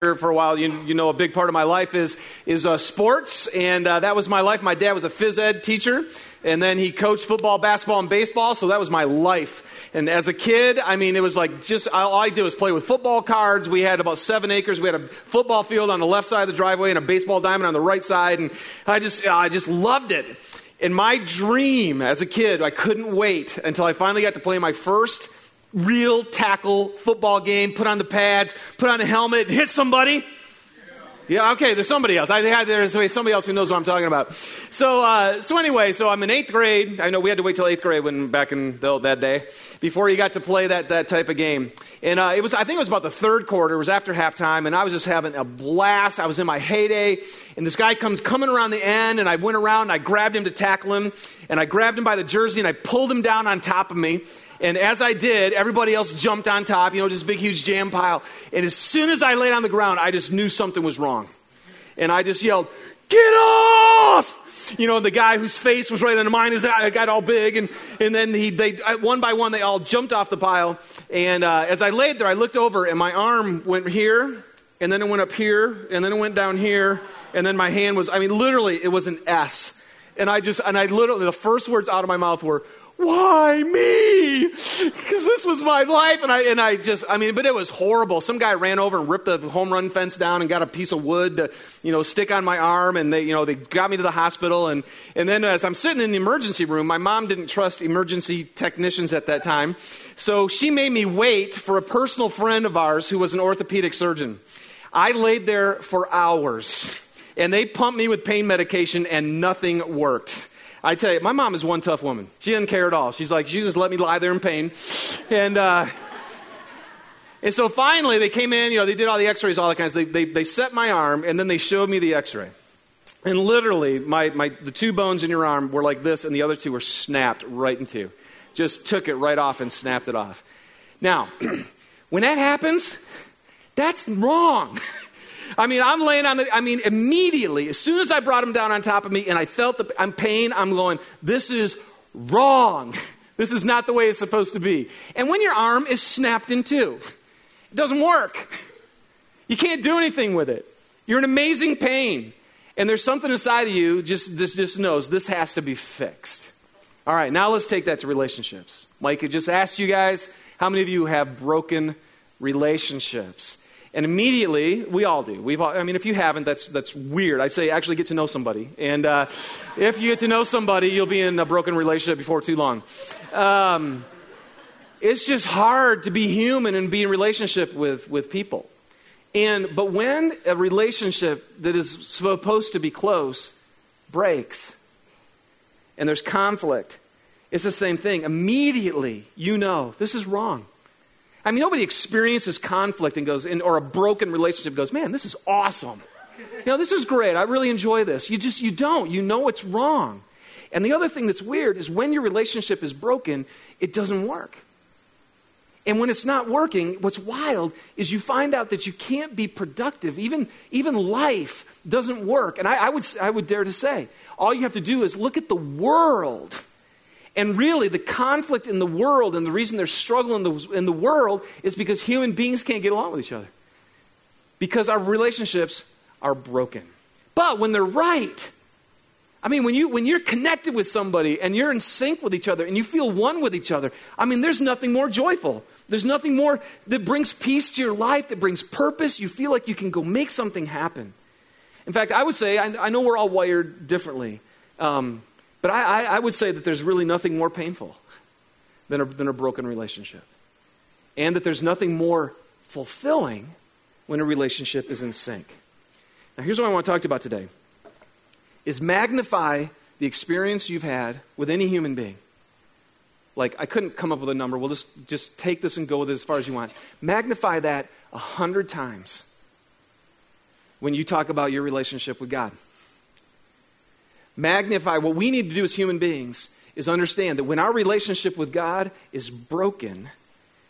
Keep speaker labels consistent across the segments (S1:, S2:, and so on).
S1: for a while, you, you know, a big part of my life is is uh, sports, and uh, that was my life. My dad was a phys ed teacher, and then he coached football, basketball, and baseball. So that was my life. And as a kid, I mean, it was like just all I did was play with football cards. We had about seven acres. We had a football field on the left side of the driveway and a baseball diamond on the right side, and I just I just loved it. In my dream as a kid, I couldn't wait until I finally got to play my first real tackle football game, put on the pads, put on a helmet, and hit somebody. Yeah, okay, there's somebody else. I there's somebody else who knows what I'm talking about. So, uh, so anyway, so I'm in eighth grade. I know we had to wait till eighth grade when back in the, that day before you got to play that, that type of game. And uh, it was, I think it was about the third quarter. It was after halftime, and I was just having a blast. I was in my heyday, and this guy comes coming around the end, and I went around and I grabbed him to tackle him, and I grabbed him by the jersey and I pulled him down on top of me. And as I did, everybody else jumped on top, you know, just big, huge jam pile. And as soon as I laid on the ground, I just knew something was wrong. And I just yelled, Get off! You know, the guy whose face was right under mine is I got all big, and, and then he, they, one by one, they all jumped off the pile. And uh, as I laid there, I looked over, and my arm went here, and then it went up here, and then it went down here, and then my hand was, I mean, literally, it was an S. And I just, and I literally, the first words out of my mouth were, why me? Because this was my life. And I, and I just, I mean, but it was horrible. Some guy ran over and ripped the home run fence down and got a piece of wood to, you know, stick on my arm. And they, you know, they got me to the hospital. And, and then as I'm sitting in the emergency room, my mom didn't trust emergency technicians at that time. So she made me wait for a personal friend of ours who was an orthopedic surgeon. I laid there for hours. And they pumped me with pain medication and nothing worked. I tell you, my mom is one tough woman. She doesn't care at all. She's like, she just let me lie there in pain. And, uh, and so finally they came in, you know, they did all the x rays, all that kinds of they, they, they set my arm, and then they showed me the x ray. And literally, my, my, the two bones in your arm were like this, and the other two were snapped right in two. Just took it right off and snapped it off. Now, when that happens, that's wrong. I mean, I'm laying on the, I mean, immediately, as soon as I brought him down on top of me and I felt the I'm pain, I'm going, this is wrong. This is not the way it's supposed to be. And when your arm is snapped in two, it doesn't work. You can't do anything with it. You're in amazing pain. And there's something inside of you just this just knows this has to be fixed. All right, now let's take that to relationships. Mike, I just asked you guys, how many of you have broken relationships? And immediately, we all do. We've all, I mean, if you haven't, that's, that's weird. I'd say actually get to know somebody. And uh, if you get to know somebody, you'll be in a broken relationship before too long. Um, it's just hard to be human and be in relationship with, with people. And, but when a relationship that is supposed to be close breaks and there's conflict, it's the same thing. Immediately, you know this is wrong. I mean, nobody experiences conflict and goes, in, or a broken relationship goes, man, this is awesome. You know, this is great. I really enjoy this. You just, you don't. You know it's wrong. And the other thing that's weird is when your relationship is broken, it doesn't work. And when it's not working, what's wild is you find out that you can't be productive. Even, even life doesn't work. And I, I, would, I would dare to say, all you have to do is look at the world and really, the conflict in the world and the reason struggle in the, in the world is because human beings can't get along with each other. Because our relationships are broken. But when they're right, I mean, when, you, when you're connected with somebody and you're in sync with each other and you feel one with each other, I mean, there's nothing more joyful. There's nothing more that brings peace to your life, that brings purpose. You feel like you can go make something happen. In fact, I would say, I, I know we're all wired differently. Um, but I, I, I would say that there's really nothing more painful than a, than a broken relationship. And that there's nothing more fulfilling when a relationship is in sync. Now, here's what I want to talk to you about today is magnify the experience you've had with any human being. Like, I couldn't come up with a number. We'll just, just take this and go with it as far as you want. Magnify that a hundred times when you talk about your relationship with God magnify what we need to do as human beings is understand that when our relationship with God is broken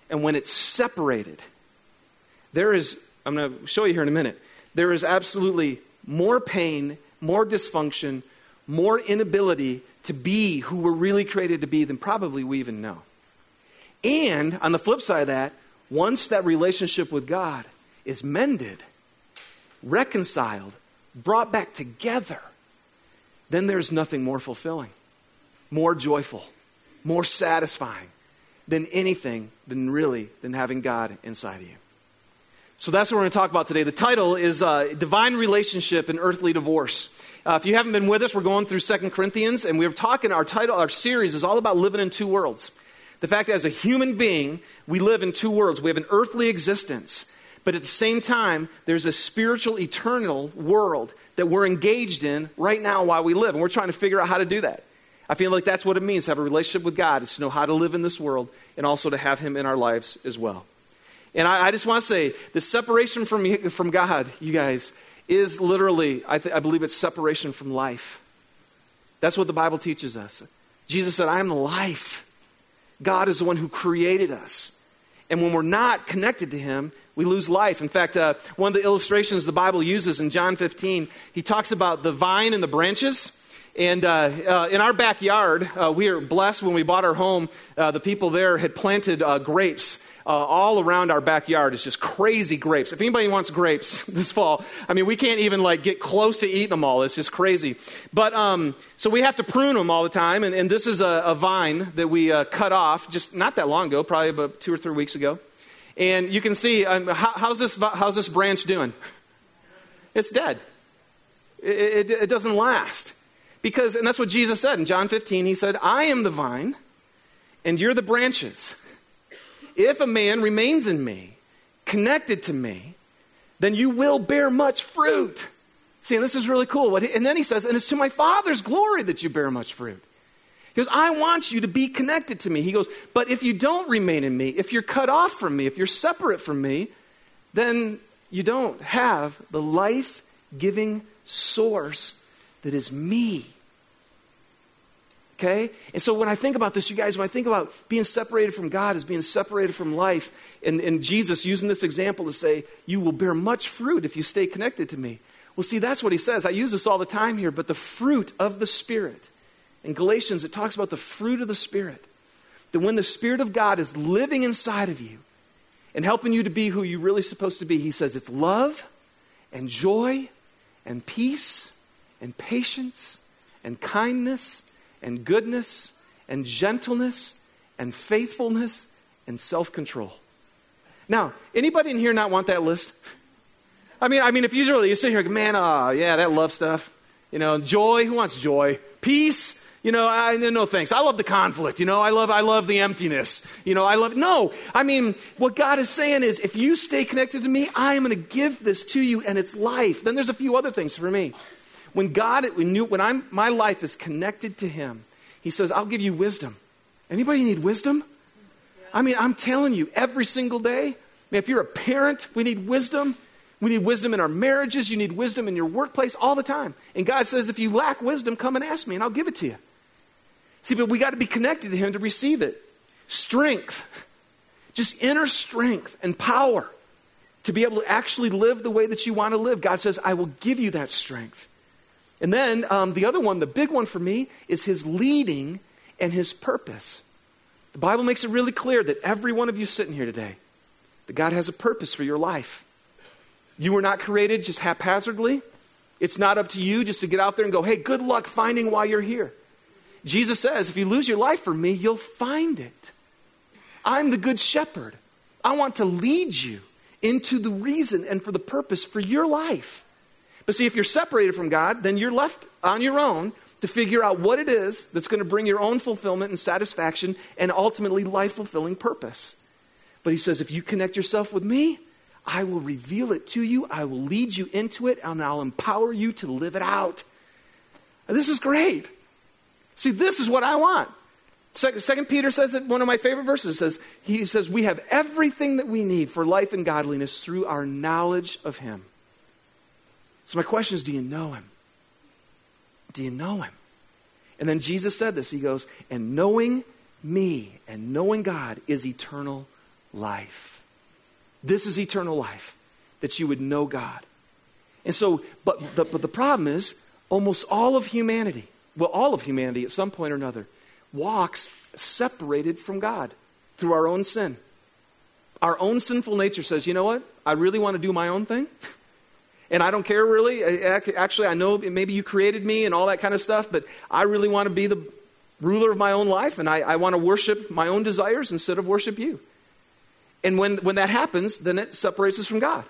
S1: and when it's separated, there is, I'm going to show you here in a minute, there is absolutely more pain, more dysfunction, more inability to be who we're really created to be than probably we even know. And on the flip side of that, once that relationship with God is mended, reconciled, brought back together, then there's nothing more fulfilling, more joyful, more satisfying than anything than really than having God inside of you. So that's what we're going to talk about today. The title is uh, Divine Relationship and Earthly Divorce. Uh, if you haven't been with us, we're going through Second Corinthians, and we're talking, our title, our series is all about living in two worlds. The fact that as a human being, we live in two worlds. We have an earthly existence, but at the same time, there's a spiritual, eternal world that we're engaged in right now while we live. And we're trying to figure out how to do that. I feel like that's what it means to have a relationship with God, is to know how to live in this world and also to have Him in our lives as well. And I, I just want to say the separation from, from God, you guys, is literally, I, th- I believe it's separation from life. That's what the Bible teaches us. Jesus said, I am the life. God is the one who created us. And when we're not connected to Him, we lose life. In fact, uh, one of the illustrations the Bible uses in John 15, he talks about the vine and the branches. And uh, uh, in our backyard, uh, we are blessed when we bought our home. Uh, the people there had planted uh, grapes all around our backyard is just crazy grapes. If anybody wants grapes this fall, I mean, we can't even like get close to eating them all. It's just crazy. But um, so we have to prune them all the time. And, and this is a, a, vine that we cut off just not that long ago, probably about two or three weeks ago. And you can see um, how, how's this how's this branch doing? It's dead. It, it, it doesn't last because, and that's what Jesus said in John 15. He said, "I am the vine, and you're the branches." If a man remains in me, connected to me, then you will bear much fruit. See, and this is really cool. And then he says, and it's to my Father's glory that you bear much fruit. He goes, I want you to be connected to me. He goes, but if you don't remain in me, if you're cut off from me, if you're separate from me, then you don't have the life giving source that is me. Okay? And so when I think about this, you guys, when I think about being separated from God as being separated from life, and, and Jesus using this example to say, you will bear much fruit if you stay connected to me. Well, see, that's what he says. I use this all the time here, but the fruit of the Spirit. In Galatians, it talks about the fruit of the Spirit. That when the Spirit of God is living inside of you and helping you to be who you're really supposed to be, he says it's love and joy and peace and patience and kindness and goodness and gentleness and faithfulness and self-control. Now, anybody in here not want that list? I mean, I mean, if you really you sit here, man, ah, oh, yeah, that love stuff. You know, joy. Who wants joy? Peace. You know, I no thanks. I love the conflict. You know, I love I love the emptiness. You know, I love no. I mean, what God is saying is, if you stay connected to me, I am going to give this to you, and it's life. Then there's a few other things for me. When God, when, you, when I'm, my life is connected to Him, He says, I'll give you wisdom. Anybody need wisdom? I mean, I'm telling you, every single day, I mean, if you're a parent, we need wisdom. We need wisdom in our marriages. You need wisdom in your workplace all the time. And God says, if you lack wisdom, come and ask me, and I'll give it to you. See, but we got to be connected to Him to receive it. Strength, just inner strength and power to be able to actually live the way that you want to live. God says, I will give you that strength. And then um, the other one, the big one for me, is his leading and his purpose. The Bible makes it really clear that every one of you sitting here today, that God has a purpose for your life. You were not created just haphazardly. It's not up to you just to get out there and go, hey, good luck finding why you're here. Jesus says, if you lose your life for me, you'll find it. I'm the good shepherd. I want to lead you into the reason and for the purpose for your life. But see, if you're separated from God, then you're left on your own to figure out what it is that's going to bring your own fulfillment and satisfaction and ultimately life fulfilling purpose. But he says, if you connect yourself with me, I will reveal it to you, I will lead you into it, and I'll empower you to live it out. This is great. See, this is what I want. Second Peter says that one of my favorite verses says, he says, We have everything that we need for life and godliness through our knowledge of him. So, my question is do you know him? Do you know him? And then Jesus said this He goes, And knowing me and knowing God is eternal life. This is eternal life, that you would know God. And so, but the, but the problem is, almost all of humanity, well, all of humanity at some point or another, walks separated from God through our own sin. Our own sinful nature says, you know what? I really want to do my own thing. And I don't care really. Actually, I know maybe you created me and all that kind of stuff, but I really want to be the ruler of my own life and I, I want to worship my own desires instead of worship you. And when, when that happens, then it separates us from God.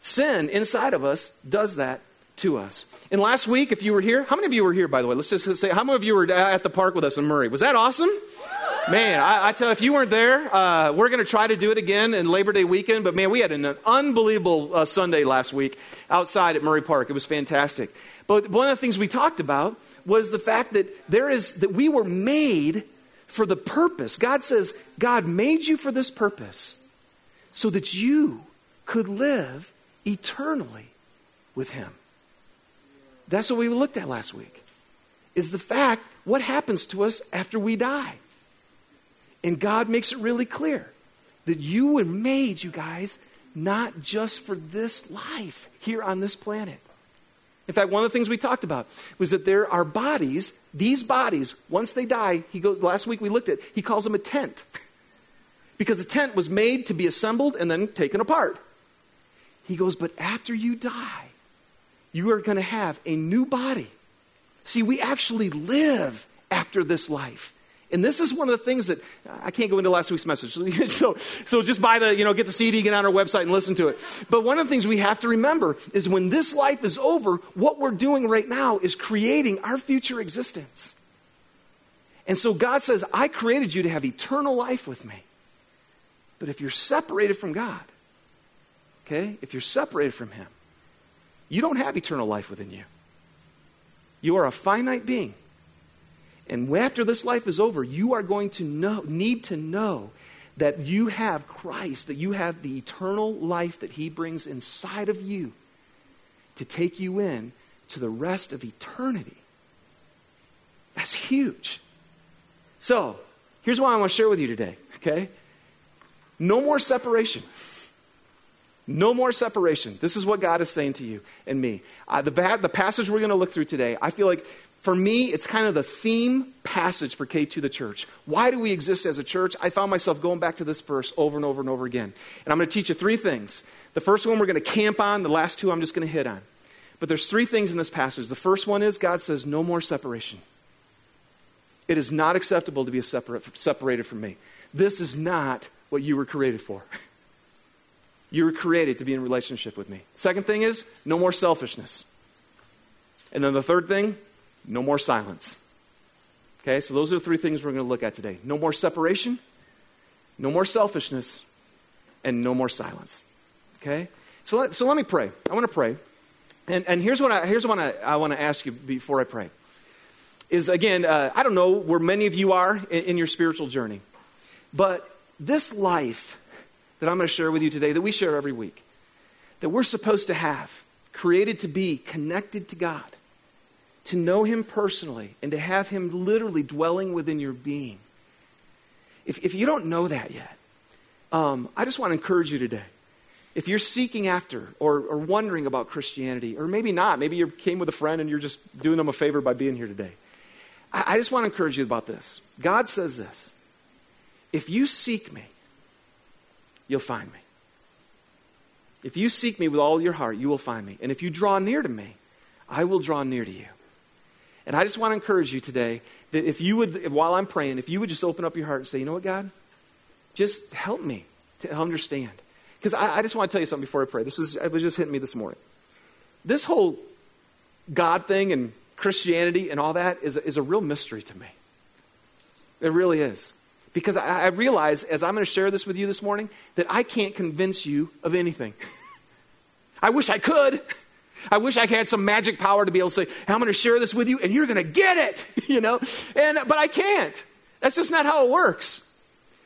S1: Sin inside of us does that to us. And last week, if you were here, how many of you were here, by the way? Let's just say, how many of you were at the park with us in Murray? Was that awesome? Man, I, I tell you, if you weren't there, uh, we're going to try to do it again in Labor Day weekend. But man, we had an unbelievable uh, Sunday last week outside at Murray Park. It was fantastic. But one of the things we talked about was the fact that there is that we were made for the purpose. God says, God made you for this purpose so that you could live eternally with Him. That's what we looked at last week. Is the fact what happens to us after we die. And God makes it really clear that you were made, you guys, not just for this life here on this planet. In fact, one of the things we talked about was that there are bodies, these bodies, once they die, he goes, last week we looked at, he calls them a tent. because a tent was made to be assembled and then taken apart. He goes, but after you die, you are going to have a new body. See, we actually live after this life. And this is one of the things that I can't go into last week's message. So, so just buy the, you know, get the CD, get on our website and listen to it. But one of the things we have to remember is when this life is over, what we're doing right now is creating our future existence. And so God says, I created you to have eternal life with me. But if you're separated from God, okay, if you're separated from Him, you don't have eternal life within you. You are a finite being. And after this life is over, you are going to know, need to know that you have Christ, that you have the eternal life that He brings inside of you to take you in to the rest of eternity. That's huge. So, here's what I want to share with you today, okay? No more separation. No more separation. This is what God is saying to you and me. Uh, the, the passage we're going to look through today, I feel like for me, it's kind of the theme passage for K2 the church. Why do we exist as a church? I found myself going back to this verse over and over and over again. And I'm going to teach you three things. The first one we're going to camp on, the last two I'm just going to hit on. But there's three things in this passage. The first one is God says, no more separation. It is not acceptable to be separate, separated from me. This is not what you were created for. you were created to be in relationship with me. Second thing is, no more selfishness. And then the third thing, no more silence. Okay, so those are the three things we're going to look at today no more separation, no more selfishness, and no more silence. Okay? So let, so let me pray. I want to pray. And, and here's what, I, here's what I, I want to ask you before I pray. Is again, uh, I don't know where many of you are in, in your spiritual journey, but this life that I'm going to share with you today, that we share every week, that we're supposed to have, created to be connected to God, to know Him personally and to have Him literally dwelling within your being. If, if you don't know that yet, um, I just want to encourage you today. If you're seeking after or, or wondering about Christianity, or maybe not, maybe you came with a friend and you're just doing them a favor by being here today. I, I just want to encourage you about this. God says this If you seek me, you'll find me. If you seek me with all your heart, you will find me. And if you draw near to me, I will draw near to you. And I just want to encourage you today that if you would, while I'm praying, if you would just open up your heart and say, you know what, God? Just help me to understand. Because I, I, just want to tell you something before I pray. This is, it was just hitting me this morning. This whole God thing and Christianity and all that is, is a real mystery to me. It really is. Because I, I realize, as I'm going to share this with you this morning, that I can't convince you of anything. I wish I could. I wish I had some magic power to be able to say, I'm going to share this with you and you're going to get it, you know? And, but I can't. That's just not how it works.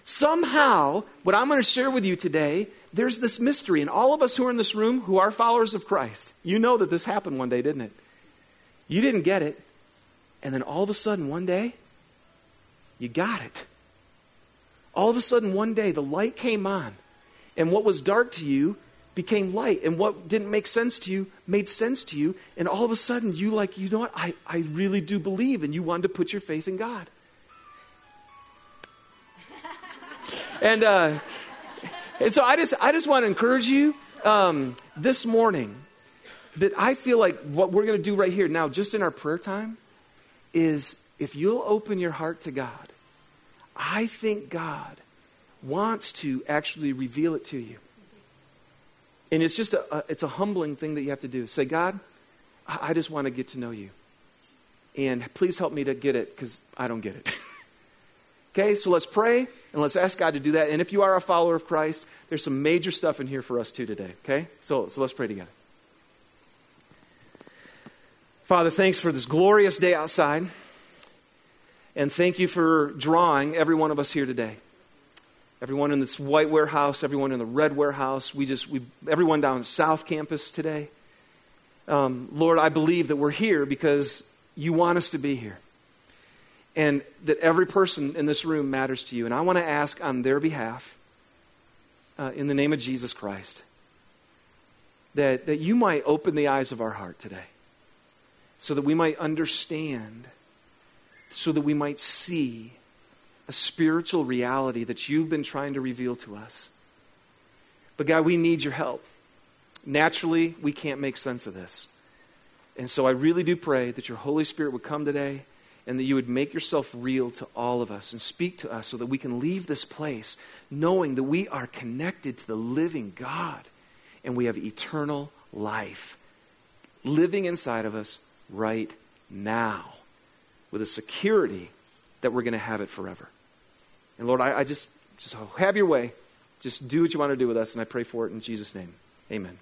S1: Somehow, what I'm going to share with you today, there's this mystery. And all of us who are in this room who are followers of Christ, you know that this happened one day, didn't it? You didn't get it. And then all of a sudden, one day, you got it. All of a sudden, one day, the light came on. And what was dark to you became light and what didn't make sense to you made sense to you and all of a sudden you like you know what i, I really do believe and you wanted to put your faith in god and uh, and so i just i just want to encourage you um, this morning that I feel like what we're going to do right here now, just in our prayer time, is if you'll open your heart to God, I think God wants to actually reveal it to you. And it's just a, a, it's a humbling thing that you have to do. Say, God, I, I just want to get to know you. And please help me to get it because I don't get it. okay, so let's pray and let's ask God to do that. And if you are a follower of Christ, there's some major stuff in here for us too today. Okay? So, so let's pray together. Father, thanks for this glorious day outside. And thank you for drawing every one of us here today. Everyone in this white warehouse, everyone in the red warehouse, we just, we, everyone down South Campus today. Um, Lord, I believe that we're here because you want us to be here. And that every person in this room matters to you. And I want to ask on their behalf, uh, in the name of Jesus Christ, that, that you might open the eyes of our heart today so that we might understand, so that we might see a spiritual reality that you've been trying to reveal to us. But God, we need your help. Naturally, we can't make sense of this. And so I really do pray that your Holy Spirit would come today and that you would make yourself real to all of us and speak to us so that we can leave this place knowing that we are connected to the living God and we have eternal life living inside of us right now with a security that we're going to have it forever. And Lord, I, I just, just have your way. Just do what you want to do with us, and I pray for it in Jesus' name. Amen.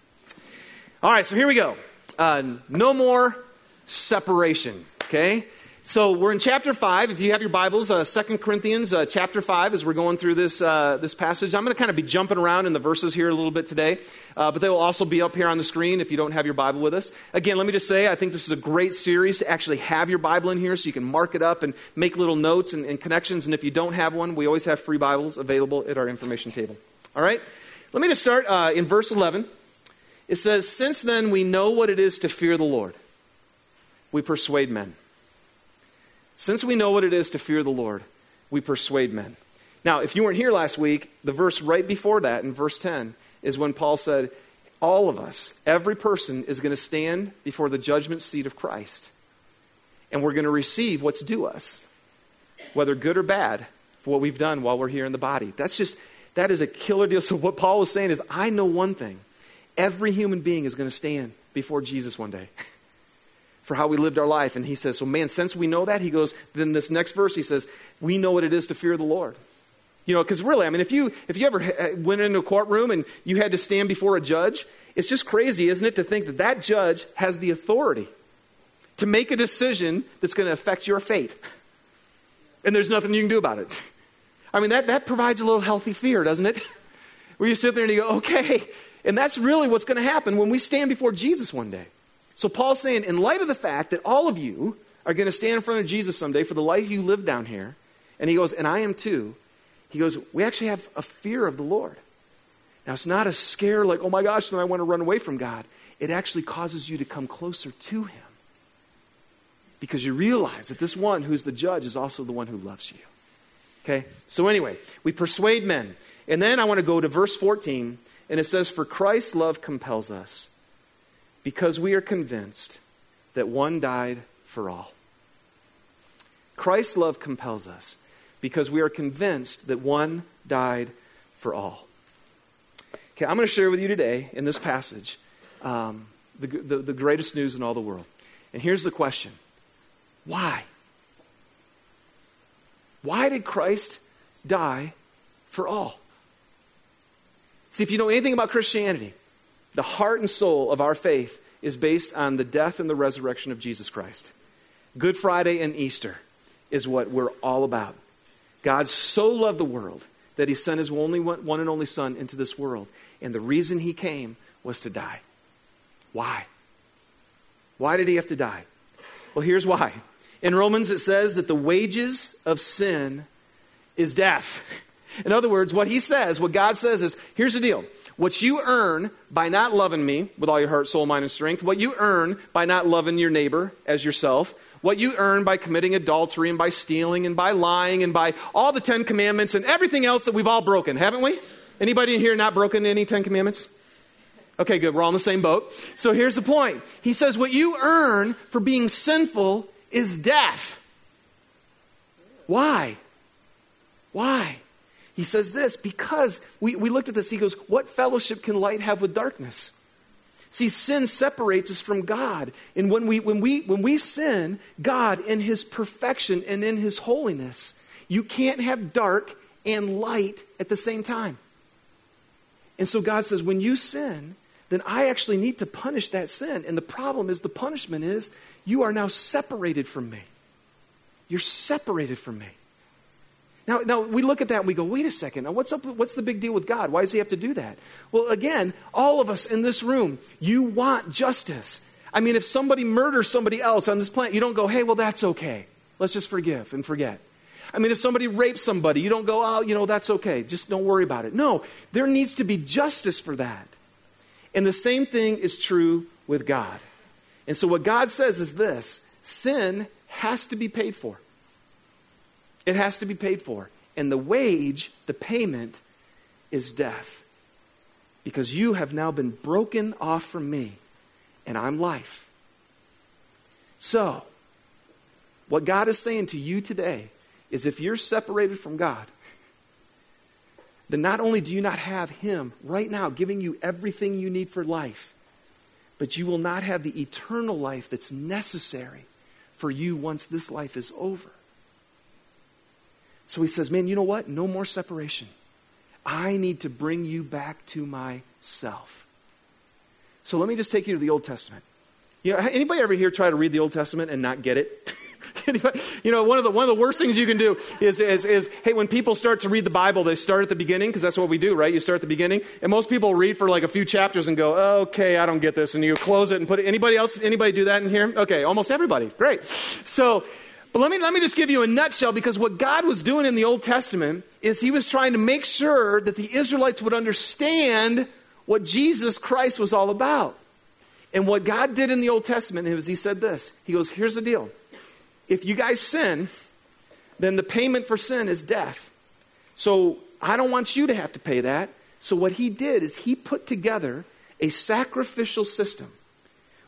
S1: All right, so here we go. Uh, no more separation, okay? So we're in chapter 5. If you have your Bibles, uh, 2 Corinthians uh, chapter 5, as we're going through this, uh, this passage. I'm going to kind of be jumping around in the verses here a little bit today, uh, but they will also be up here on the screen if you don't have your Bible with us. Again, let me just say, I think this is a great series to actually have your Bible in here so you can mark it up and make little notes and, and connections. And if you don't have one, we always have free Bibles available at our information table. All right? Let me just start uh, in verse 11. It says, Since then we know what it is to fear the Lord, we persuade men. Since we know what it is to fear the Lord, we persuade men. Now, if you weren't here last week, the verse right before that, in verse 10, is when Paul said, All of us, every person, is going to stand before the judgment seat of Christ. And we're going to receive what's due us, whether good or bad, for what we've done while we're here in the body. That's just, that is a killer deal. So, what Paul was saying is, I know one thing every human being is going to stand before Jesus one day. for how we lived our life. And he says, So, man, since we know that, he goes, then this next verse, he says, We know what it is to fear the Lord. You know, because really, I mean, if you, if you ever went into a courtroom and you had to stand before a judge, it's just crazy, isn't it, to think that that judge has the authority to make a decision that's going to affect your fate. And there's nothing you can do about it. I mean, that, that provides a little healthy fear, doesn't it? Where you sit there and you go, okay. And that's really what's going to happen when we stand before Jesus one day. So Paul's saying, in light of the fact that all of you are going to stand in front of Jesus someday for the life you live down here, and he goes, and I am too, he goes, we actually have a fear of the Lord. Now, it's not a scare like, oh my gosh, then I want to run away from God. It actually causes you to come closer to him because you realize that this one who's the judge is also the one who loves you. Okay? So, anyway, we persuade men. And then I want to go to verse 14, and it says, For Christ's love compels us because we are convinced that one died for all. Christ's love compels us because we are convinced that one died for all. Okay, I'm going to share with you today in this passage um, the, the, the greatest news in all the world. And here's the question why? Why did Christ die for all? See, if you know anything about Christianity, the heart and soul of our faith is based on the death and the resurrection of Jesus Christ. Good Friday and Easter is what we're all about. God so loved the world that he sent his only one and only son into this world. And the reason he came was to die. Why? Why did he have to die? Well, here's why. In Romans, it says that the wages of sin is death. In other words, what he says, what God says is here's the deal what you earn by not loving me with all your heart, soul, mind, and strength, what you earn by not loving your neighbor as yourself, what you earn by committing adultery and by stealing and by lying and by all the Ten Commandments and everything else that we've all broken, haven't we? Anybody in here not broken any Ten Commandments? Okay, good. We're all in the same boat. So here's the point. He says, What you earn for being sinful is death. Why? Why? He says this because we, we looked at this. He goes, What fellowship can light have with darkness? See, sin separates us from God. And when we, when we, when we sin, God, in His perfection and in His holiness, you can't have dark and light at the same time. And so God says, when you sin, then I actually need to punish that sin. And the problem is, the punishment is, you are now separated from me. You're separated from me. Now, now we look at that and we go, wait a second. Now, what's up? What's the big deal with God? Why does He have to do that? Well, again, all of us in this room, you want justice. I mean, if somebody murders somebody else on this planet, you don't go, hey, well, that's okay. Let's just forgive and forget. I mean, if somebody rapes somebody, you don't go, oh, you know, that's okay. Just don't worry about it. No, there needs to be justice for that. And the same thing is true with God. And so, what God says is this sin has to be paid for. It has to be paid for. And the wage, the payment, is death. Because you have now been broken off from me, and I'm life. So, what God is saying to you today is if you're separated from God, then not only do you not have Him right now giving you everything you need for life, but you will not have the eternal life that's necessary for you once this life is over. So he says, Man, you know what? No more separation. I need to bring you back to myself. So let me just take you to the Old Testament. You know, anybody ever here try to read the Old Testament and not get it? you know, one of the one of the worst things you can do is, is, is hey, when people start to read the Bible, they start at the beginning because that's what we do, right? You start at the beginning, and most people read for like a few chapters and go, okay, I don't get this, and you close it and put it. Anybody else? Anybody do that in here? Okay, almost everybody. Great. So but let me, let me just give you a nutshell because what God was doing in the Old Testament is He was trying to make sure that the Israelites would understand what Jesus Christ was all about. And what God did in the Old Testament was He said this He goes, Here's the deal. If you guys sin, then the payment for sin is death. So I don't want you to have to pay that. So what He did is He put together a sacrificial system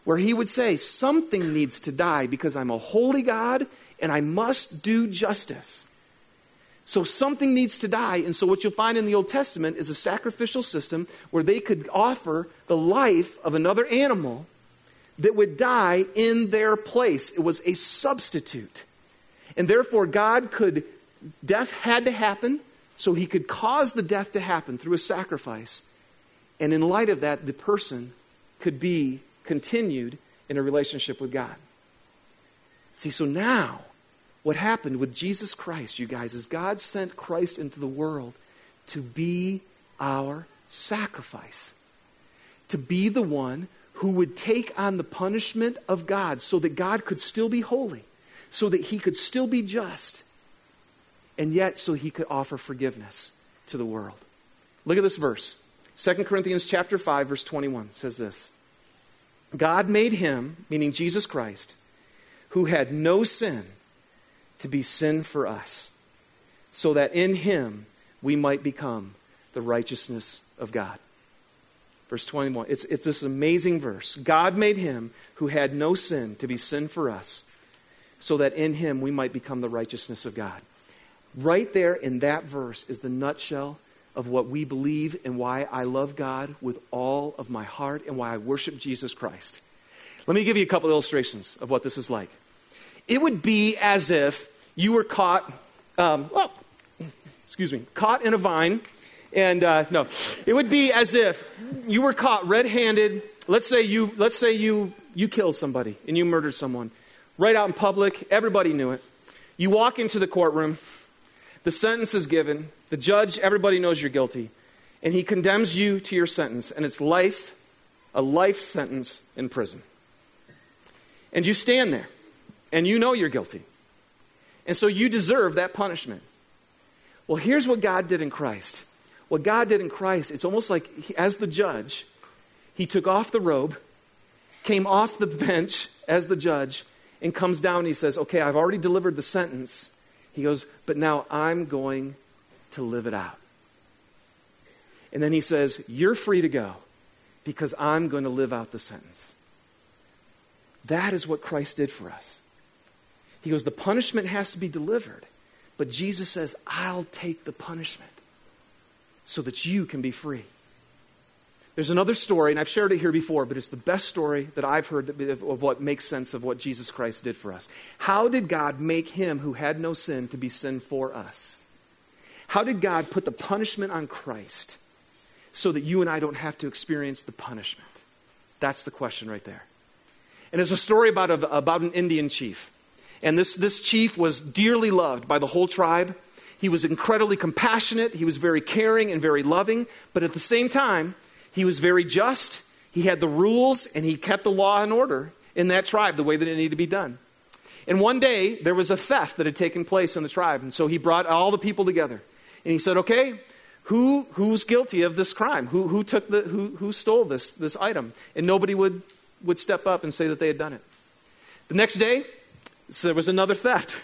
S1: where He would say, Something needs to die because I'm a holy God and I must do justice. So something needs to die. And so what you'll find in the Old Testament is a sacrificial system where they could offer the life of another animal that would die in their place. It was a substitute. And therefore, God could, death had to happen, so he could cause the death to happen through a sacrifice. And in light of that, the person could be continued in a relationship with God. See, so now, what happened with Jesus Christ, you guys, is God sent Christ into the world to be our sacrifice, to be the one who would take on the punishment of God so that God could still be holy, so that he could still be just, and yet so he could offer forgiveness to the world. Look at this verse. 2 Corinthians chapter 5 verse 21 says this. God made him, meaning Jesus Christ, who had no sin to be sin for us, so that in him we might become the righteousness of God. Verse 21. It's, it's this amazing verse. God made him who had no sin to be sin for us, so that in him we might become the righteousness of God. Right there in that verse is the nutshell of what we believe and why I love God with all of my heart and why I worship Jesus Christ. Let me give you a couple illustrations of what this is like. It would be as if you were caught, um, well, excuse me, caught in a vine. And uh, no, it would be as if you were caught red-handed. Let's say you, let's say you, you killed somebody and you murdered someone right out in public. Everybody knew it. You walk into the courtroom. The sentence is given. The judge, everybody knows you're guilty. And he condemns you to your sentence. And it's life, a life sentence in prison. And you stand there and you know you're guilty. And so you deserve that punishment. Well, here's what God did in Christ. What God did in Christ, it's almost like he, as the judge, he took off the robe, came off the bench as the judge, and comes down and he says, Okay, I've already delivered the sentence. He goes, But now I'm going to live it out. And then he says, You're free to go. because I'm going to live out the sentence. That is what Christ did for us. He goes, The punishment has to be delivered. But Jesus says, I'll take the punishment so that you can be free. There's another story, and I've shared it here before, but it's the best story that I've heard of what makes sense of what Jesus Christ did for us. How did God make him who had no sin to be sin for us? How did God put the punishment on Christ so that you and I don't have to experience the punishment? That's the question right there. And it's a story about, a, about an Indian chief. And this, this chief was dearly loved by the whole tribe. He was incredibly compassionate, he was very caring and very loving, but at the same time, he was very just. He had the rules and he kept the law and order in that tribe the way that it needed to be done. And one day, there was a theft that had taken place in the tribe. And so he brought all the people together. And he said, Okay, who, who's guilty of this crime? Who, who, took the, who, who stole this, this item? And nobody would, would step up and say that they had done it. The next day, so there was another theft.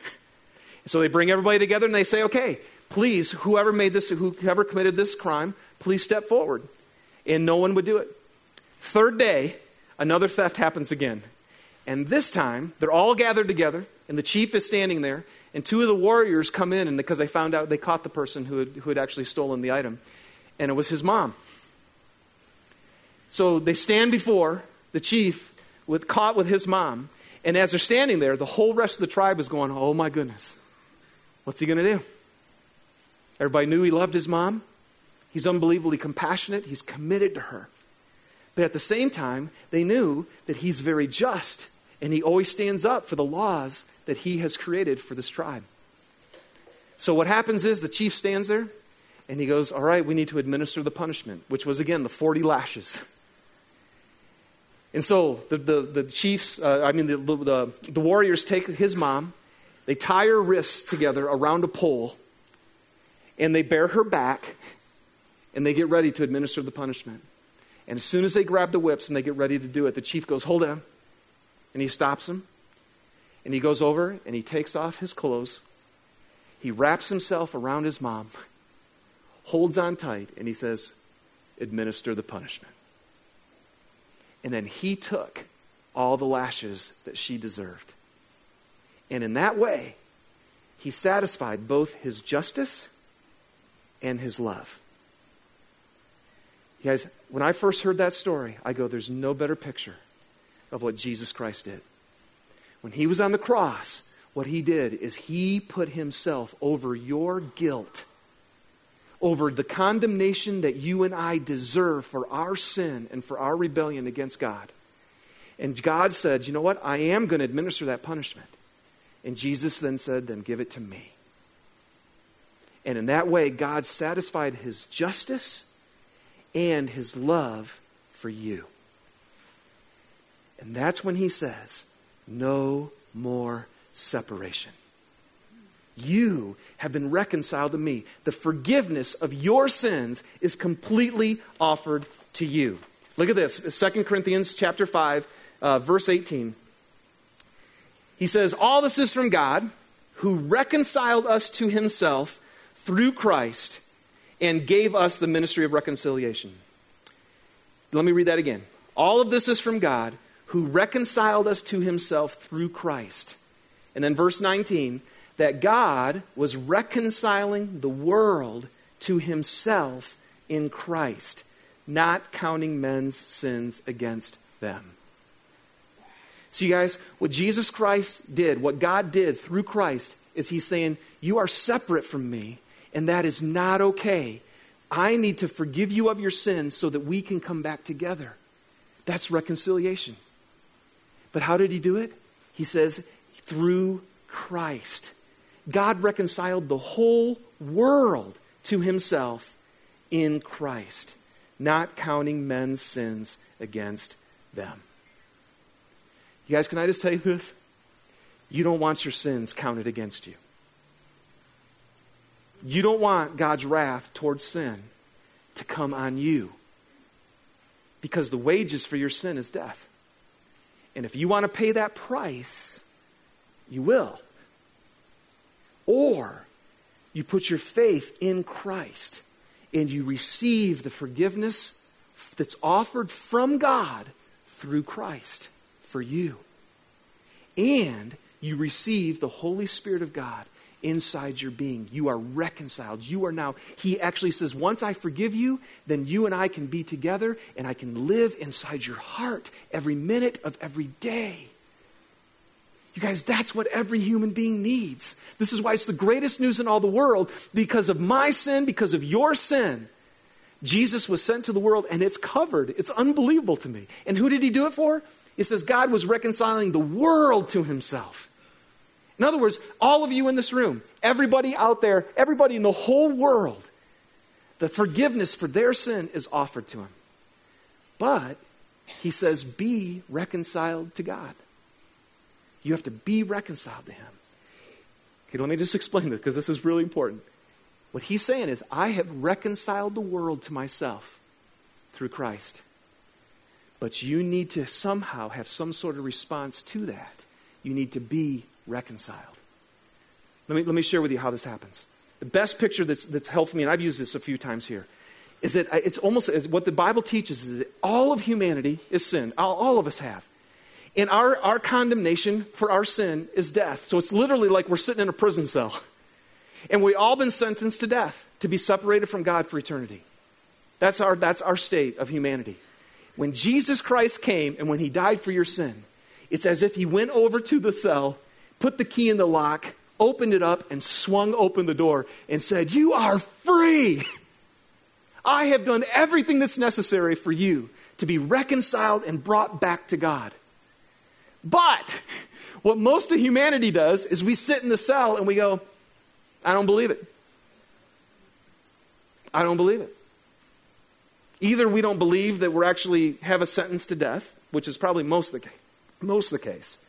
S1: so they bring everybody together and they say, okay, please, whoever made this, whoever committed this crime, please step forward. And no one would do it. Third day, another theft happens again. And this time, they're all gathered together, and the chief is standing there, and two of the warriors come in, and because they found out they caught the person who had, who had actually stolen the item, and it was his mom. So they stand before the chief, with, caught with his mom, and as they're standing there, the whole rest of the tribe is going, Oh my goodness, what's he going to do? Everybody knew he loved his mom. He's unbelievably compassionate. He's committed to her. But at the same time, they knew that he's very just and he always stands up for the laws that he has created for this tribe. So what happens is the chief stands there and he goes, All right, we need to administer the punishment, which was again the 40 lashes. And so the, the, the chiefs, uh, I mean, the, the, the warriors take his mom, they tie her wrists together around a pole, and they bare her back, and they get ready to administer the punishment. And as soon as they grab the whips and they get ready to do it, the chief goes, Hold on. And he stops them. And he goes over and he takes off his clothes. He wraps himself around his mom, holds on tight, and he says, Administer the punishment. And then he took all the lashes that she deserved. And in that way, he satisfied both his justice and his love. You guys, when I first heard that story, I go, there's no better picture of what Jesus Christ did. When he was on the cross, what he did is he put himself over your guilt over the condemnation that you and I deserve for our sin and for our rebellion against God. And God said, You know what? I am going to administer that punishment. And Jesus then said, Then give it to me. And in that way, God satisfied his justice and his love for you. And that's when he says, No more separation. You have been reconciled to me. The forgiveness of your sins is completely offered to you. Look at this 2 Corinthians chapter 5, uh, verse 18. He says, All this is from God who reconciled us to himself through Christ and gave us the ministry of reconciliation. Let me read that again. All of this is from God who reconciled us to himself through Christ. And then verse 19 that God was reconciling the world to himself in Christ, not counting men's sins against them. So, you guys, what Jesus Christ did, what God did through Christ, is He's saying, You are separate from me, and that is not okay. I need to forgive you of your sins so that we can come back together. That's reconciliation. But how did He do it? He says, Through Christ. God reconciled the whole world to himself in Christ, not counting men's sins against them. You guys, can I just tell you this? You don't want your sins counted against you. You don't want God's wrath towards sin to come on you because the wages for your sin is death. And if you want to pay that price, you will. Or you put your faith in Christ and you receive the forgiveness that's offered from God through Christ for you. And you receive the Holy Spirit of God inside your being. You are reconciled. You are now, he actually says, once I forgive you, then you and I can be together and I can live inside your heart every minute of every day. You guys, that's what every human being needs. This is why it's the greatest news in all the world because of my sin, because of your sin. Jesus was sent to the world and it's covered. It's unbelievable to me. And who did he do it for? It says God was reconciling the world to himself. In other words, all of you in this room, everybody out there, everybody in the whole world, the forgiveness for their sin is offered to him. But he says, be reconciled to God. You have to be reconciled to him. Okay, let me just explain this because this is really important. What he's saying is, I have reconciled the world to myself through Christ. But you need to somehow have some sort of response to that. You need to be reconciled. Let me, let me share with you how this happens. The best picture that's, that's helped me, and I've used this a few times here, is that it's almost what the Bible teaches is that all of humanity is sin. All, all of us have. And our, our condemnation for our sin is death. So it's literally like we're sitting in a prison cell. And we've all been sentenced to death, to be separated from God for eternity. That's our, that's our state of humanity. When Jesus Christ came and when he died for your sin, it's as if he went over to the cell put the key in the lock, opened it up, and swung open the door and said, You are free. I have done everything that's necessary for you to be reconciled and brought back to God. But what most of humanity does is we sit in the cell and we go, I don't believe it. I don't believe it. Either we don't believe that we're actually have a sentence to death, which is probably most the, most the case,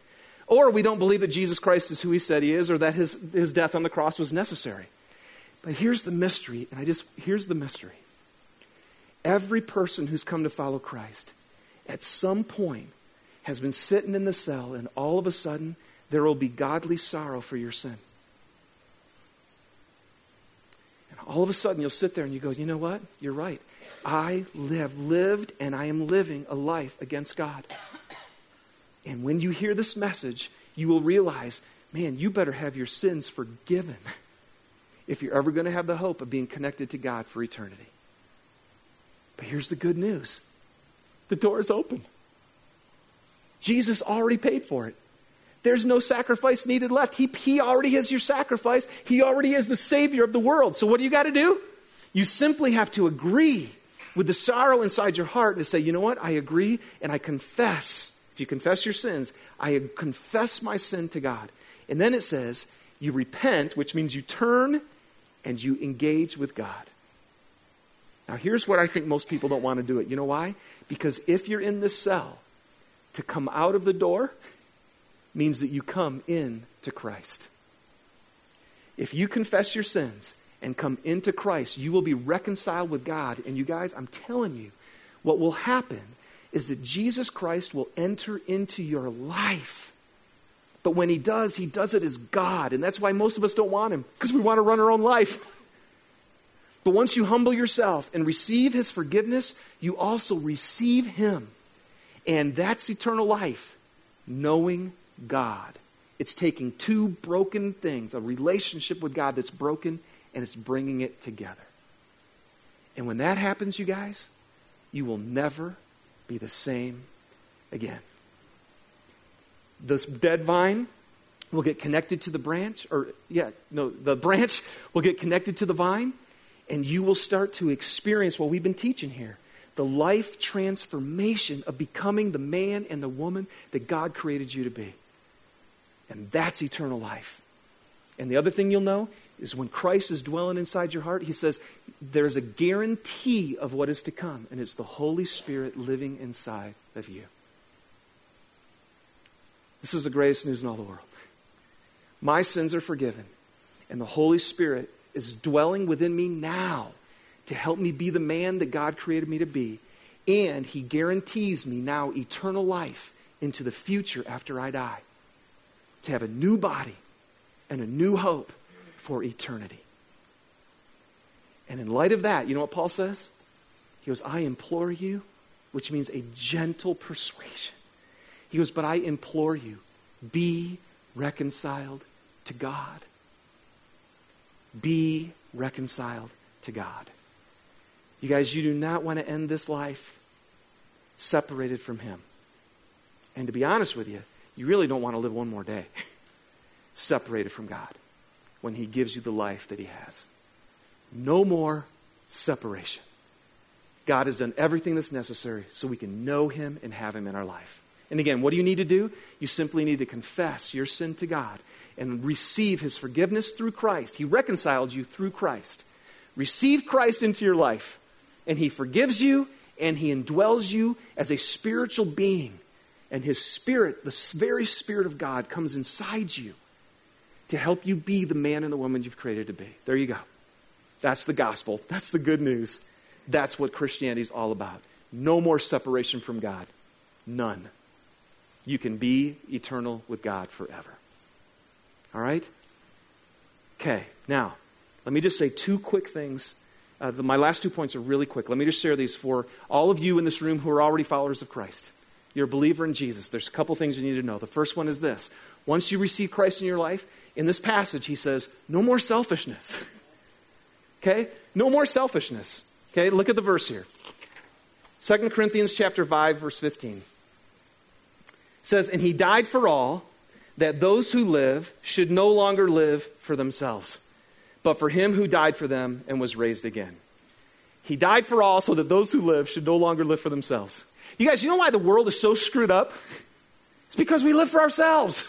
S1: or we don't believe that Jesus Christ is who he said he is or that his, his death on the cross was necessary. But here's the mystery, and I just, here's the mystery. Every person who's come to follow Christ at some point has been sitting in the cell, and all of a sudden, there will be godly sorrow for your sin. And all of a sudden, you'll sit there and you go, you know what? You're right. I have lived and I am living a life against God. And when you hear this message, you will realize, man, you better have your sins forgiven if you're ever going to have the hope of being connected to God for eternity. But here's the good news the door is open. Jesus already paid for it. There's no sacrifice needed left. He, he already is your sacrifice. He already is the Savior of the world. So, what do you got to do? You simply have to agree with the sorrow inside your heart and say, you know what? I agree and I confess if you confess your sins, I confess my sin to God. And then it says, you repent, which means you turn and you engage with God. Now, here's what I think most people don't want to do it. You know why? Because if you're in this cell, to come out of the door means that you come in to Christ. If you confess your sins and come into Christ, you will be reconciled with God. And you guys, I'm telling you, what will happen is that Jesus Christ will enter into your life. But when he does, he does it as God. And that's why most of us don't want him, because we want to run our own life. But once you humble yourself and receive his forgiveness, you also receive him. And that's eternal life, knowing God. It's taking two broken things, a relationship with God that's broken, and it's bringing it together. And when that happens, you guys, you will never be the same again. This dead vine will get connected to the branch, or, yeah, no, the branch will get connected to the vine, and you will start to experience what we've been teaching here the life transformation of becoming the man and the woman that God created you to be. And that's eternal life. And the other thing you'll know is when Christ is dwelling inside your heart, he says there's a guarantee of what is to come, and it's the Holy Spirit living inside of you. This is the greatest news in all the world. My sins are forgiven, and the Holy Spirit is dwelling within me now to help me be the man that God created me to be. And He guarantees me now eternal life into the future after I die. To have a new body and a new hope for eternity. And in light of that, you know what Paul says? He goes, I implore you, which means a gentle persuasion. He goes, But I implore you, be reconciled to God. Be reconciled to God. You guys, you do not want to end this life separated from Him. And to be honest with you, you really don't want to live one more day separated from God when He gives you the life that He has. No more separation. God has done everything that's necessary so we can know Him and have Him in our life. And again, what do you need to do? You simply need to confess your sin to God and receive His forgiveness through Christ. He reconciled you through Christ. Receive Christ into your life, and He forgives you and He indwells you as a spiritual being. And His Spirit, the very Spirit of God, comes inside you to help you be the man and the woman you've created to be. There you go. That's the gospel. That's the good news. That's what Christianity is all about. No more separation from God. None you can be eternal with God forever. All right? Okay, now, let me just say two quick things. Uh, the, my last two points are really quick. Let me just share these for all of you in this room who are already followers of Christ. You're a believer in Jesus. There's a couple things you need to know. The first one is this once you receive Christ in your life, in this passage, he says, no more selfishness. okay? No more selfishness. Okay, look at the verse here. 2 Corinthians chapter 5, verse 15 says, And he died for all, that those who live should no longer live for themselves, but for him who died for them and was raised again. He died for all so that those who live should no longer live for themselves. You guys, you know why the world is so screwed up? It's because we live for ourselves.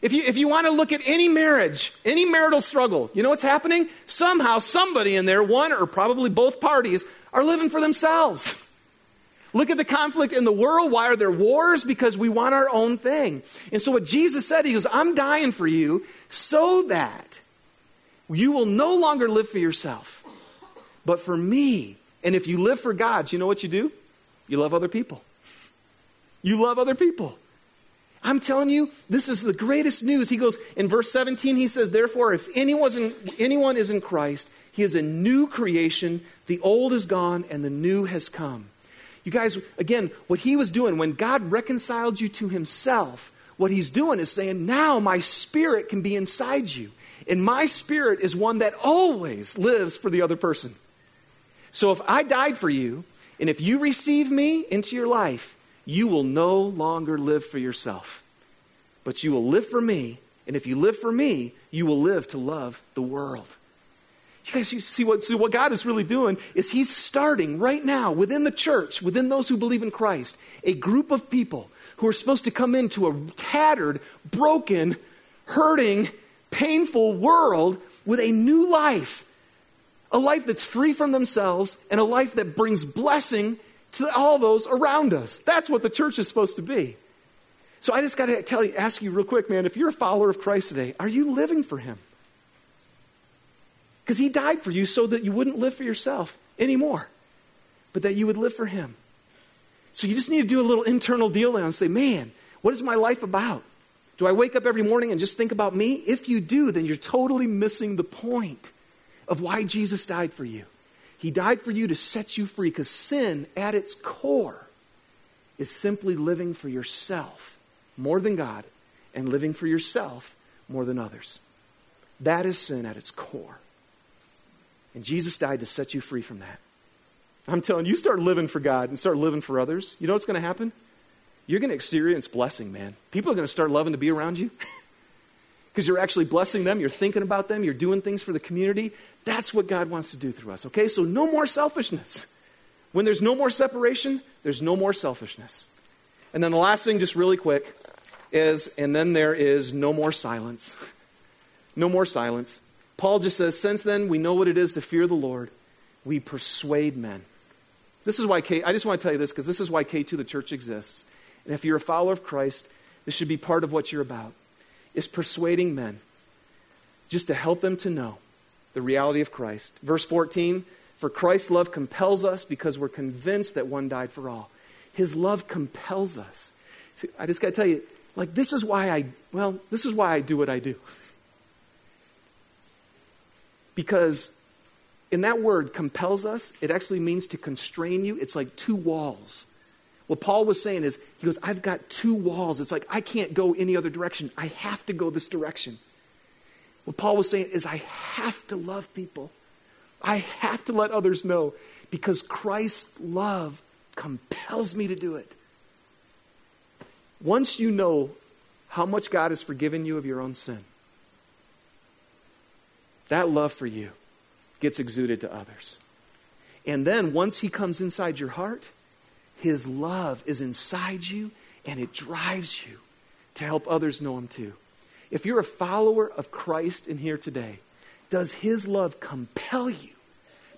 S1: If you, if you want to look at any marriage, any marital struggle, you know what's happening? Somehow, somebody in there, one or probably both parties, are living for themselves. Look at the conflict in the world. Why are there wars? Because we want our own thing. And so, what Jesus said, He goes, I'm dying for you so that you will no longer live for yourself, but for me. And if you live for God, you know what you do? You love other people. You love other people. I'm telling you, this is the greatest news. He goes, in verse 17, he says, Therefore, if anyone, anyone is in Christ, he is a new creation. The old is gone and the new has come. You guys, again, what he was doing when God reconciled you to himself, what he's doing is saying, now my spirit can be inside you. And my spirit is one that always lives for the other person. So if I died for you, and if you receive me into your life, you will no longer live for yourself, but you will live for me. And if you live for me, you will live to love the world. You guys you see what, see what God is really doing is He's starting right now within the church, within those who believe in Christ, a group of people who are supposed to come into a tattered, broken, hurting, painful world with a new life. A life that's free from themselves and a life that brings blessing to all those around us. That's what the church is supposed to be. So I just got to tell you, ask you real quick, man, if you're a follower of Christ today, are you living for Him? Because he died for you so that you wouldn't live for yourself anymore, but that you would live for him. So you just need to do a little internal deal and say, man, what is my life about? Do I wake up every morning and just think about me? If you do, then you're totally missing the point of why Jesus died for you. He died for you to set you free because sin, at its core, is simply living for yourself more than God and living for yourself more than others. That is sin at its core. And Jesus died to set you free from that. I'm telling you, you start living for God and start living for others. You know what's going to happen? You're going to experience blessing, man. People are going to start loving to be around you because you're actually blessing them. You're thinking about them. You're doing things for the community. That's what God wants to do through us, okay? So, no more selfishness. When there's no more separation, there's no more selfishness. And then the last thing, just really quick, is, and then there is no more silence. no more silence. Paul just says, Since then we know what it is to fear the Lord, we persuade men. This is why K, I just want to tell you this because this is why K2 the church exists. And if you're a follower of Christ, this should be part of what you're about. Is persuading men just to help them to know the reality of Christ. Verse 14, for Christ's love compels us because we're convinced that one died for all. His love compels us. See, I just got to tell you, like, this is why I, well, this is why I do what I do. Because in that word compels us, it actually means to constrain you. It's like two walls. What Paul was saying is, he goes, I've got two walls. It's like I can't go any other direction. I have to go this direction. What Paul was saying is, I have to love people. I have to let others know because Christ's love compels me to do it. Once you know how much God has forgiven you of your own sin, that love for you gets exuded to others. And then once He comes inside your heart, His love is inside you and it drives you to help others know Him too. If you're a follower of Christ in here today, does His love compel you?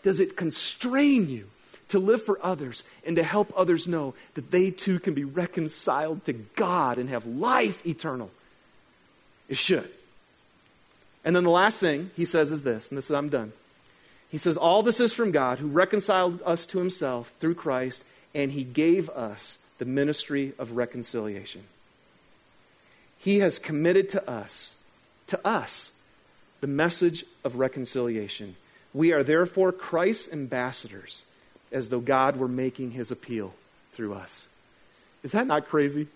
S1: Does it constrain you to live for others and to help others know that they too can be reconciled to God and have life eternal? It should. And then the last thing he says is this, and this is I'm done. He says, All this is from God who reconciled us to himself through Christ, and he gave us the ministry of reconciliation. He has committed to us, to us, the message of reconciliation. We are therefore Christ's ambassadors, as though God were making his appeal through us. Is that not crazy?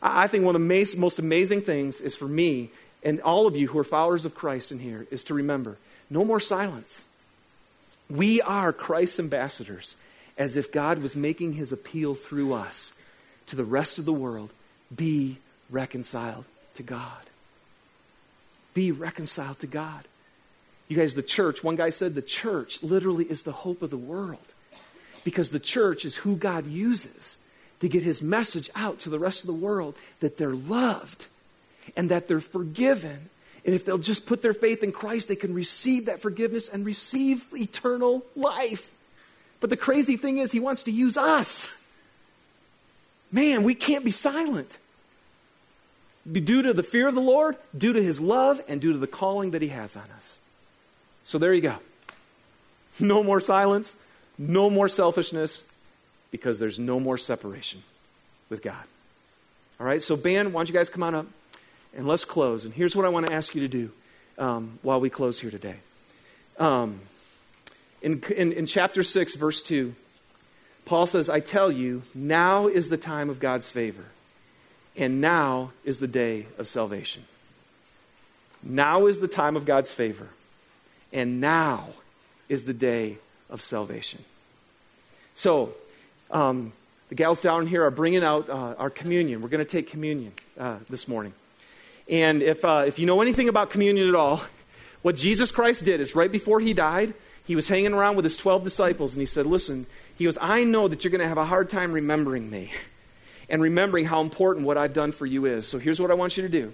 S1: I think one of the most amazing things is for me and all of you who are followers of Christ in here is to remember no more silence. We are Christ's ambassadors, as if God was making his appeal through us to the rest of the world be reconciled to God. Be reconciled to God. You guys, the church, one guy said the church literally is the hope of the world because the church is who God uses to get his message out to the rest of the world that they're loved and that they're forgiven. And if they'll just put their faith in Christ, they can receive that forgiveness and receive eternal life. But the crazy thing is, he wants to use us. Man, we can't be silent. Due to the fear of the Lord, due to his love, and due to the calling that he has on us. So there you go. No more silence, no more selfishness, because there's no more separation with God. All right, so Ben, why don't you guys come on up and let's close. And here's what I want to ask you to do um, while we close here today. Um, in, in, in chapter 6, verse 2, Paul says, I tell you, now is the time of God's favor, and now is the day of salvation. Now is the time of God's favor, and now is the day of salvation. So, um, the gals down here are bringing out uh, our communion. We're going to take communion uh, this morning. And if, uh, if you know anything about communion at all, what Jesus Christ did is right before he died, he was hanging around with his 12 disciples and he said, Listen, he goes, I know that you're going to have a hard time remembering me and remembering how important what I've done for you is. So here's what I want you to do.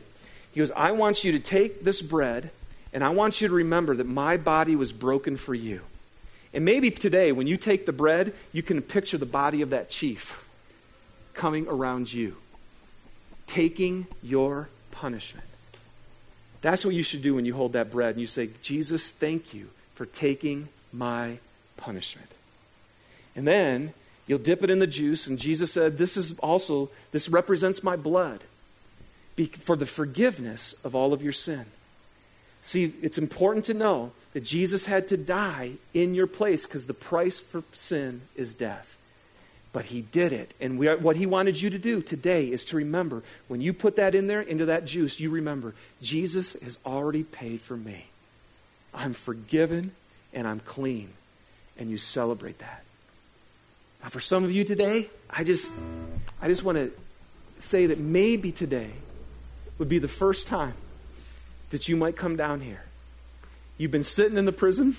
S1: He goes, I want you to take this bread and I want you to remember that my body was broken for you. And maybe today, when you take the bread, you can picture the body of that chief coming around you, taking your punishment. That's what you should do when you hold that bread and you say, Jesus, thank you for taking my punishment. And then you'll dip it in the juice, and Jesus said, This is also, this represents my blood for the forgiveness of all of your sin. See, it's important to know that Jesus had to die in your place because the price for sin is death. But he did it. And we what he wanted you to do today is to remember when you put that in there, into that juice, you remember Jesus has already paid for me. I'm forgiven and I'm clean. And you celebrate that. Now, for some of you today, I just, I just want to say that maybe today would be the first time that you might come down here. You've been sitting in the prison,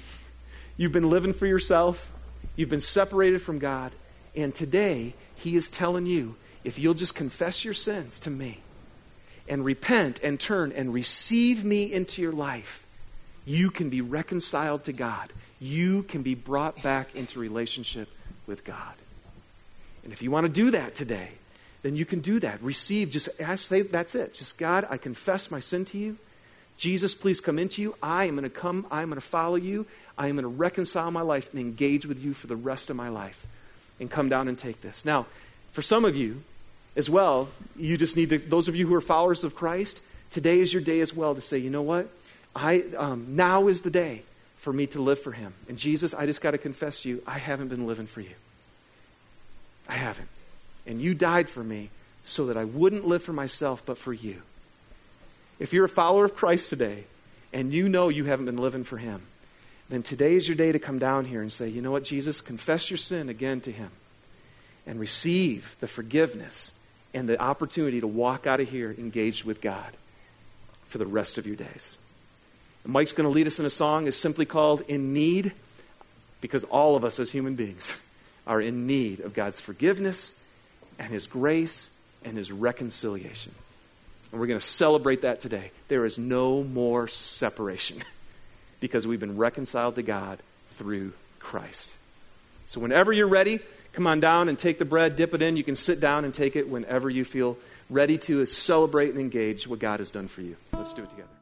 S1: you've been living for yourself, you've been separated from God and today, He is telling you if you'll just confess your sins to me and repent and turn and receive me into your life, you can be reconciled to God. You can be brought back into relationship with God. And if you want to do that today, then you can do that. Receive, just ask, say, that's it. Just, God, I confess my sin to you. Jesus, please come into you. I am going to come. I am going to follow you. I am going to reconcile my life and engage with you for the rest of my life and come down and take this. Now, for some of you as well, you just need to, those of you who are followers of Christ, today is your day as well to say, you know what? I, um, now is the day for me to live for Him. And Jesus, I just got to confess to you, I haven't been living for you. I haven't. And you died for me so that I wouldn't live for myself, but for you. If you're a follower of Christ today and you know you haven't been living for Him, then today is your day to come down here and say, you know what, Jesus, confess your sin again to Him and receive the forgiveness and the opportunity to walk out of here engaged with God for the rest of your days. Mike's going to lead us in a song is simply called In Need because all of us as human beings are in need of God's forgiveness and His grace and His reconciliation. And we're going to celebrate that today. There is no more separation. because we've been reconciled to God through Christ. So, whenever you're ready, come on down and take the bread, dip it in. You can sit down and take it whenever you feel ready to celebrate and engage what God has done for you. Let's do it together.